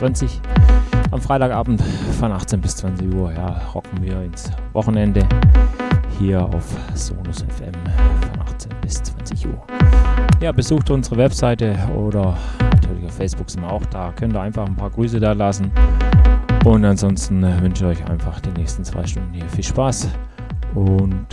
willkommen hier in meiner Show Studio 20. Am Freitagabend von 18 bis 20 Uhr ja, rocken wir ins Wochenende hier auf Sonus FM von 18 bis 20 Uhr. Ja, besucht unsere Webseite oder natürlich auf Facebook sind wir auch da. Könnt ihr einfach ein paar Grüße da lassen. Und ansonsten wünsche ich euch einfach die nächsten zwei Stunden hier viel Spaß und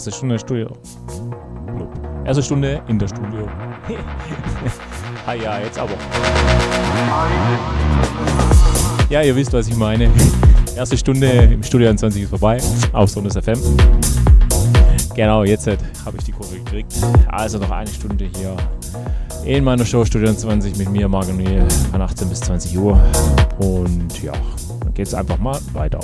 erste Stunde Studio. Erste Stunde in der Studio. ah ja, jetzt aber. Ja, ihr wisst, was ich meine. Erste Stunde im Studio 20 ist vorbei, auf Sonus FM. Genau, jetzt habe ich die Kurve gekriegt. Also noch eine Stunde hier in meiner Show Studio 20 mit mir, Marganuel, von 18 bis 20 Uhr. Und ja, dann geht es einfach mal weiter.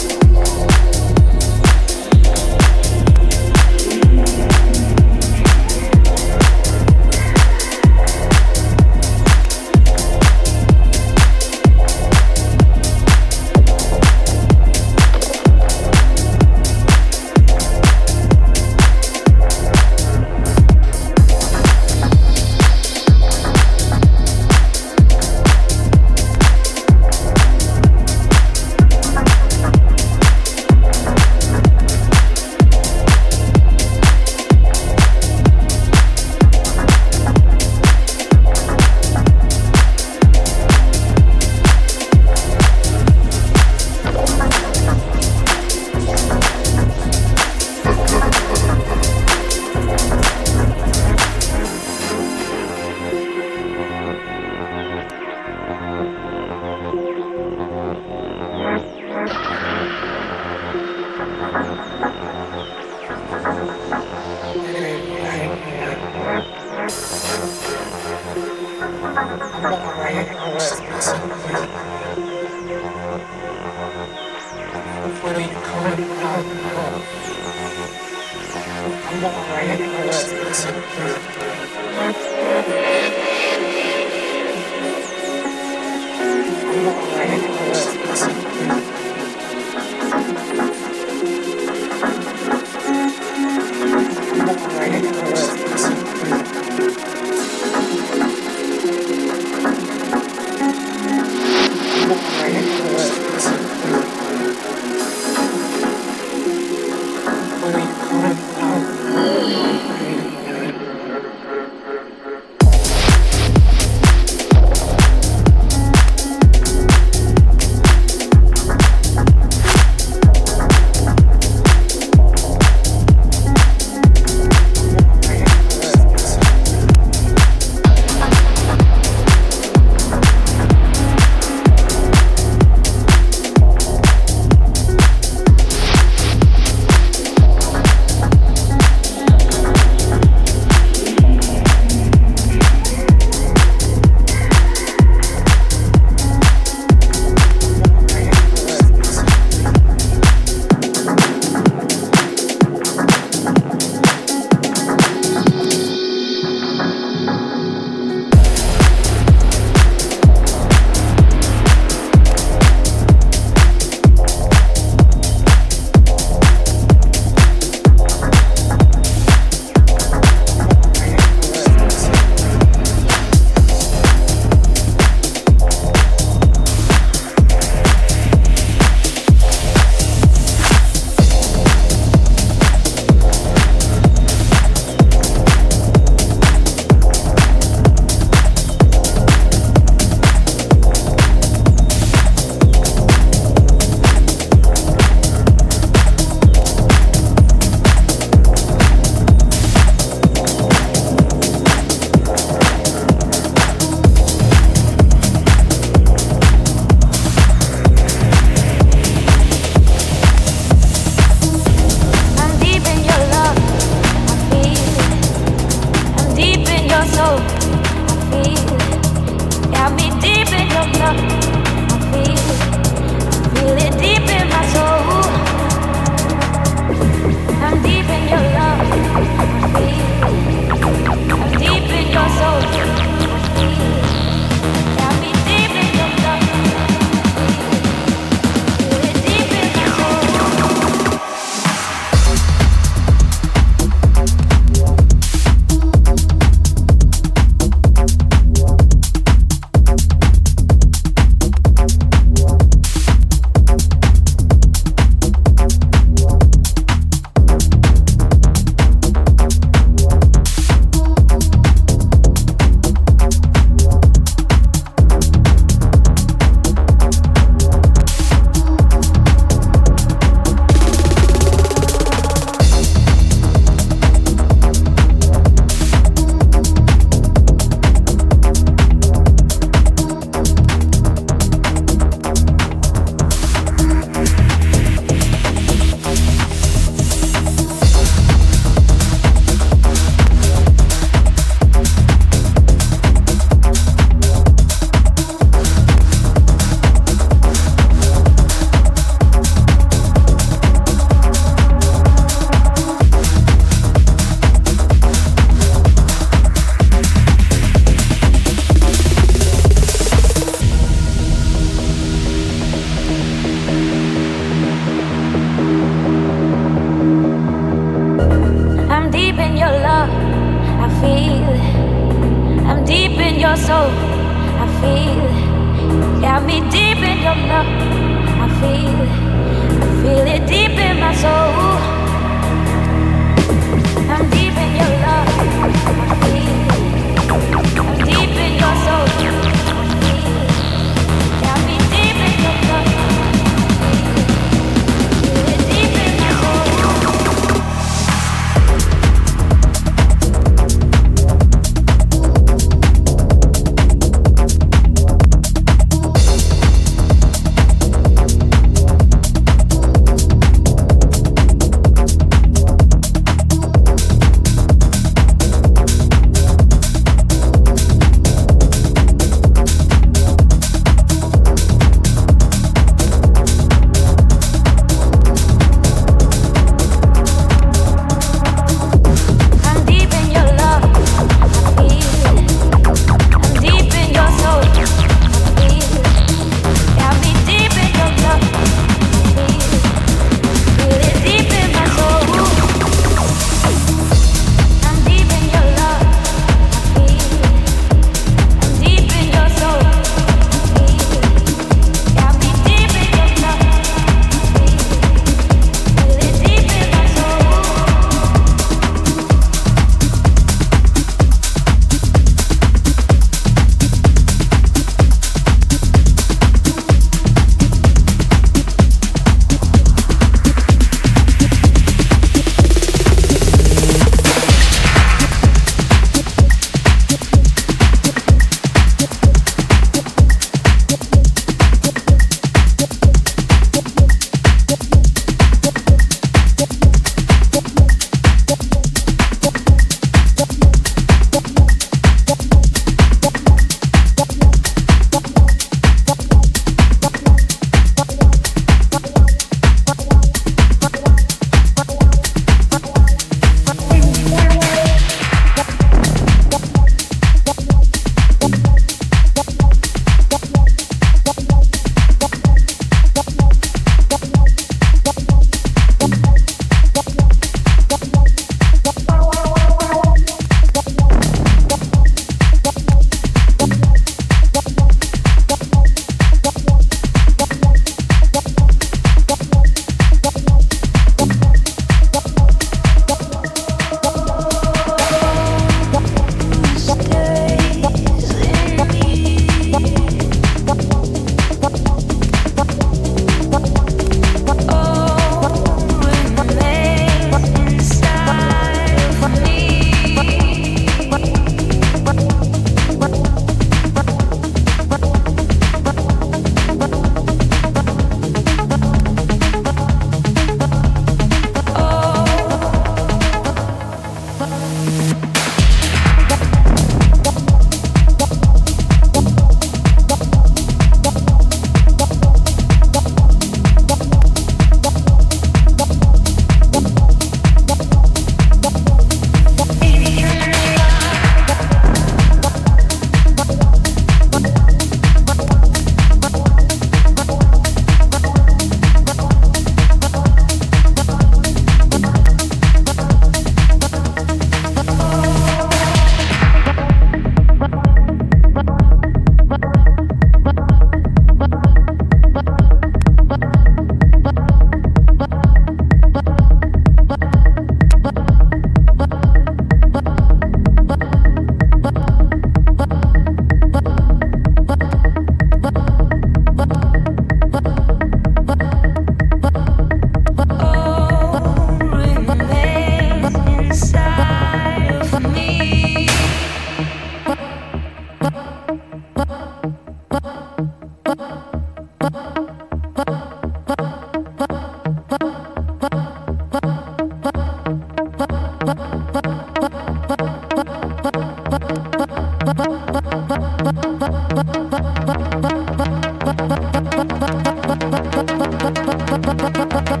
Bye.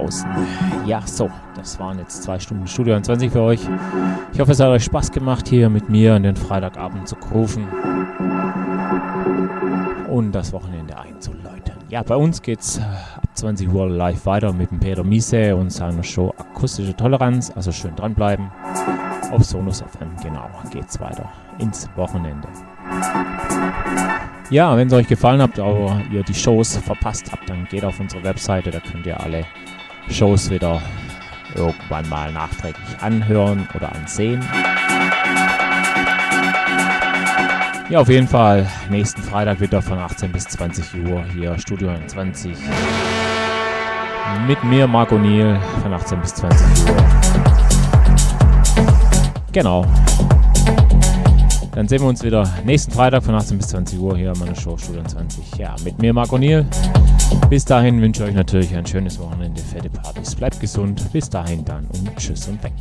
Draußen. Ja, so, das waren jetzt zwei Stunden Studio 20 für euch. Ich hoffe, es hat euch Spaß gemacht, hier mit mir an den Freitagabend zu rufen und das Wochenende einzuläuten. Ja, bei uns geht's äh, ab 20 Uhr live weiter mit dem Peter Miese und seiner Show Akustische Toleranz. Also schön dranbleiben. Auf Sonus FM, genau, geht's weiter ins Wochenende. Ja, wenn es euch gefallen hat, aber ihr die Shows verpasst habt, dann geht auf unsere Webseite, da könnt ihr alle Shows wieder irgendwann mal nachträglich anhören oder ansehen. Ja, auf jeden Fall nächsten Freitag wieder von 18 bis 20 Uhr hier Studio 20 mit mir, Marco Niel, von 18 bis 20 Uhr. Genau. Dann sehen wir uns wieder nächsten Freitag von 18 bis 20 Uhr hier meiner Show Studio 20. Ja, mit mir Marco Niel. Bis dahin wünsche ich euch natürlich ein schönes Wochenende, fette Partys. Bleibt gesund. Bis dahin dann und tschüss und weg.